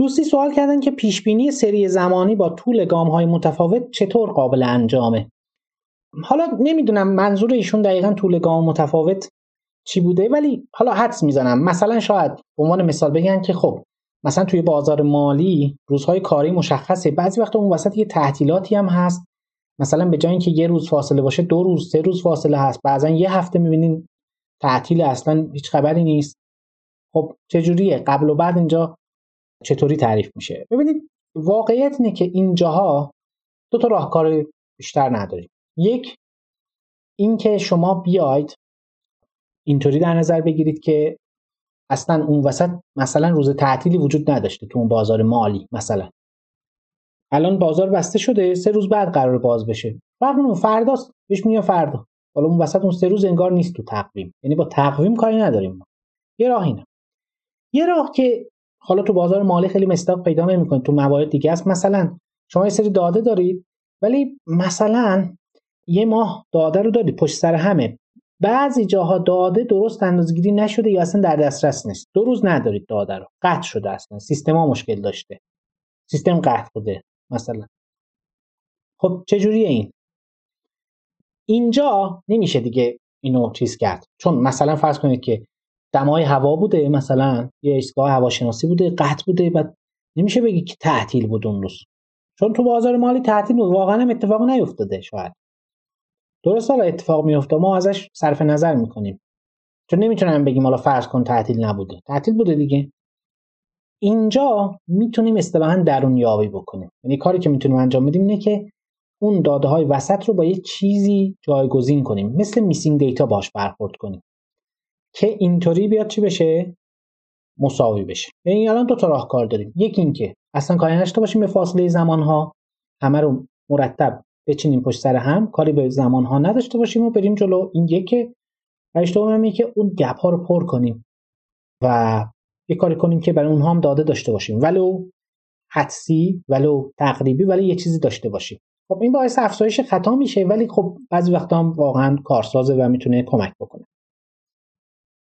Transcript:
دوستی سوال کردن که پیش بینی سری زمانی با طول گام های متفاوت چطور قابل انجامه. حالا نمی‌دونم منظور ایشون دقیقا طول گام متفاوت چی بوده ولی حالا حدس می‌زنم. مثلا شاید به عنوان مثال بگن که خب مثلا توی بازار مالی روزهای کاری مشخصه. بعضی وقتا اون وسط یه تعطیلاتی هم هست. مثلا به جای اینکه یه روز فاصله باشه دو روز سه روز فاصله هست. بعضا یه هفته می‌بینین تعطیل اصلا هیچ خبری نیست. خب چجوریه؟ قبل و بعد اینجا چطوری تعریف میشه؟ ببینید واقعیت اینه که اینجاها دو تا راهکار بیشتر نداریم. یک اینکه شما بیاید اینطوری در نظر بگیرید که اصلا اون وسط مثلا روز تعطیلی وجود نداشته تو اون بازار مالی مثلا. الان بازار بسته شده سه روز بعد قرار باز بشه. فرق اون فرداست بهش میاد فردا. حالا اون وسط اون سه روز انگار نیست تو تقویم. یعنی با تقویم کاری نداریم ما. یه راه اینه. یه راه که حالا تو بازار مالی خیلی مستاق پیدا نمی‌کنید تو موارد دیگه است. مثلا شما یه سری داده دارید ولی مثلا یه ماه داده رو دارید پشت سر همه. بعضی جاها داده درست اندازگیری نشده یا اصلا در دسترس نیست. دو روز ندارید داده رو. قطع شده اصلا. سیستم ها مشکل داشته. سیستم قطع بوده مثلا. خب چجوریه این؟ اینجا نمیشه دیگه اینو چیز کرد. چون مثلا فرض کنید که دمای هوا بوده مثلا یه ایستگاه هواشناسی بوده قطع بوده بعد نمیشه بگی که تعطیل بود اون روز. چون تو بازار مالی تعطیل بود واقعا هم اتفاق نیفتاده شاید. درست حالا اتفاق میفته ما ازش صرف نظر می‌کنیم. چون نمی‌تونم بگیم حالا فرض کن تعطیل نبوده. تعطیل بوده دیگه. اینجا می‌تونیم اصطلاحا درون یابی بکنیم. یعنی کاری که می‌تونیم انجام بدیم اینه که اون داده های وسط رو با یه چیزی جایگزین کنیم. مثل میسینگ دیتا باش برخورد کنیم. که اینطوری بیاد چی بشه؟ مساوی بشه. یعنی الان دو تا راهکار داریم. یکی اینکه اصلا کاری نشته باشیم به فاصله زمان ها همه رو مرتب بچینیم پشت سر هم. کاری به زمان ها نداشته باشیم و بریم جلو. این یکه. و هم که اون گپ ها رو پر کنیم و یه کاری کنیم که برای اونها هم داده داشته باشیم. ولو حدسی ولو تقریبی ولی یه چیزی داشته باشیم. خب این باعث افزایش خطا میشه ولی خب بعضی وقتا هم واقعا کارسازه و می‌تونه کمک بکنه.